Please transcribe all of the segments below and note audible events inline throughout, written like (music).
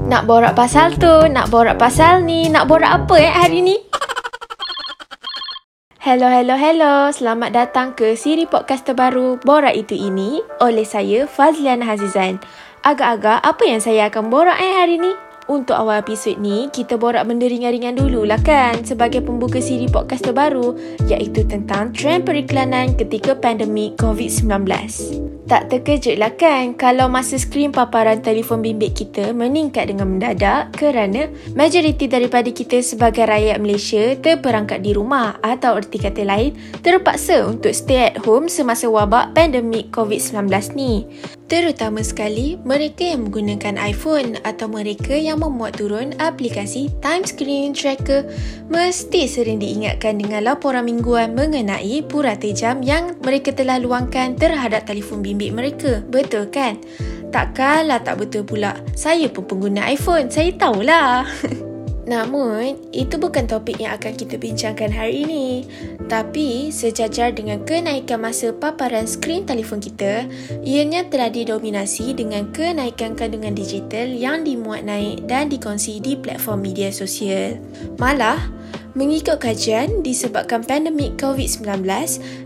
Nak borak pasal tu, nak borak pasal ni, nak borak apa eh hari ni? Hello, hello, hello. Selamat datang ke siri podcast terbaru Borak Itu Ini oleh saya Fazliana Hazizan. Agak-agak apa yang saya akan borak eh hari ni? Untuk awal episod ni, kita borak benda ringan-ringan dulu lah kan sebagai pembuka siri podcast terbaru iaitu tentang trend periklanan ketika pandemik COVID-19. Tak terkejut lah kan kalau masa skrin paparan telefon bimbit kita meningkat dengan mendadak kerana majoriti daripada kita sebagai rakyat Malaysia terperangkap di rumah atau erti kata lain terpaksa untuk stay at home semasa wabak pandemik COVID-19 ni. Terutama sekali mereka yang menggunakan iPhone atau mereka yang memuat turun aplikasi Time Screen Tracker mesti sering diingatkan dengan laporan mingguan mengenai purata jam yang mereka telah luangkan terhadap telefon bimbit mereka. Betul kan? Takkanlah tak betul pula. Saya pun pengguna iPhone. Saya tahulah. (laughs) Namun, itu bukan topik yang akan kita bincangkan hari ini. Tapi, sejajar dengan kenaikan masa paparan skrin telefon kita, ianya telah didominasi dengan kenaikan kandungan digital yang dimuat naik dan dikongsi di platform media sosial. Malah, Mengikut kajian, disebabkan pandemik COVID-19,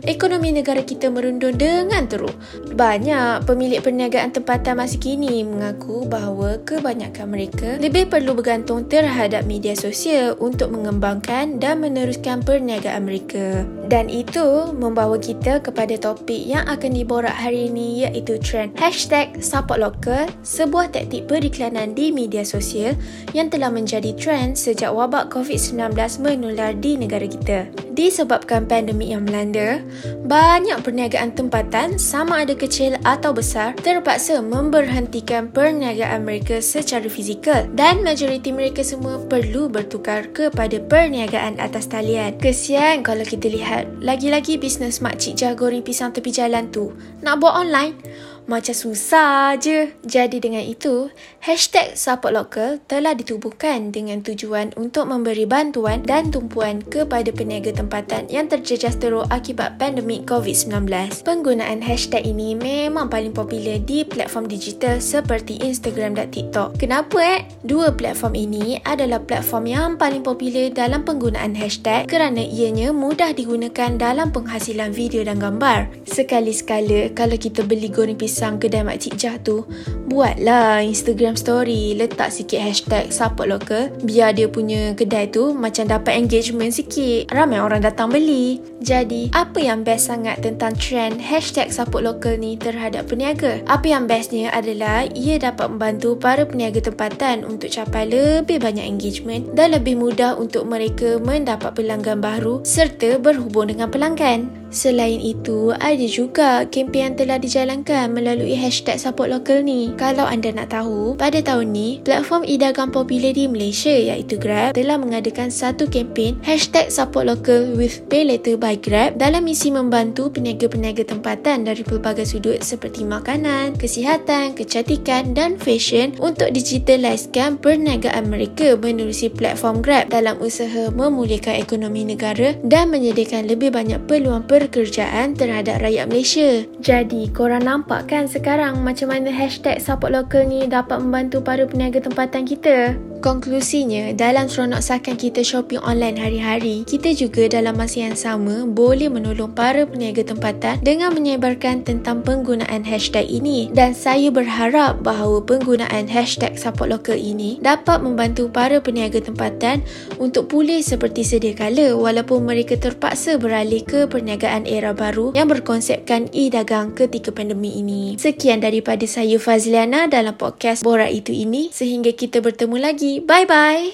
ekonomi negara kita merundung dengan teruk. Banyak pemilik perniagaan tempatan masa kini mengaku bahawa kebanyakan mereka lebih perlu bergantung terhadap media sosial untuk mengembangkan dan meneruskan perniagaan mereka. Dan itu membawa kita kepada topik yang akan diborak hari ini iaitu trend hashtag support local, sebuah taktik periklanan di media sosial yang telah menjadi trend sejak wabak COVID-19 menular di negara kita. Disebabkan pandemik yang melanda, banyak perniagaan tempatan sama ada kecil atau besar terpaksa memberhentikan perniagaan mereka secara fizikal dan majoriti mereka semua perlu bertukar kepada perniagaan atas talian. Kesian kalau kita lihat lagi-lagi bisnes makcik jah goreng pisang tepi jalan tu nak buat online macam susah je. Jadi dengan itu, hashtag support local telah ditubuhkan dengan tujuan untuk memberi bantuan dan tumpuan kepada peniaga tempatan yang terjejas teruk akibat pandemik COVID-19. Penggunaan hashtag ini memang paling popular di platform digital seperti Instagram dan TikTok. Kenapa eh? Dua platform ini adalah platform yang paling popular dalam penggunaan hashtag kerana ianya mudah digunakan dalam penghasilan video dan gambar. Sekali-sekala kalau kita beli goreng pisang pisang kedai Makcik Jah tu Buatlah Instagram story Letak sikit hashtag support local Biar dia punya kedai tu Macam dapat engagement sikit. Ramai orang datang beli. Jadi Apa yang best sangat Tentang trend Hashtag support local ni Terhadap peniaga? Apa yang bestnya adalah Ia dapat membantu Para peniaga tempatan Untuk capai lebih banyak engagement Dan lebih mudah Untuk mereka Mendapat pelanggan baru Serta berhubung dengan pelanggan Selain itu, ada juga kempen yang telah dijalankan melalui hashtag support local ni. Kalau anda nak tahu, pada tahun ni, platform e-dagang popular di Malaysia iaitu Grab telah mengadakan satu kempen hashtag support local with pay later by Grab dalam misi membantu peniaga-peniaga tempatan dari pelbagai sudut seperti makanan, kesihatan, kecantikan dan fashion untuk digitaliskan perniagaan mereka menerusi platform Grab dalam usaha memulihkan ekonomi negara dan menyediakan lebih banyak peluang per pekerjaan terhadap rakyat Malaysia. Jadi, korang nampak kan sekarang macam mana hashtag support local ni dapat membantu para peniaga tempatan kita? Konklusinya, dalam seronok sakan kita shopping online hari-hari, kita juga dalam masa yang sama boleh menolong para peniaga tempatan dengan menyebarkan tentang penggunaan hashtag ini. Dan saya berharap bahawa penggunaan hashtag support local ini dapat membantu para peniaga tempatan untuk pulih seperti sedia kala walaupun mereka terpaksa beralih ke perniagaan era baru yang berkonsepkan e-dagang ketika pandemik ini. Sekian daripada saya Fazliana dalam podcast Borak Itu Ini. Sehingga kita bertemu lagi. Bye bye.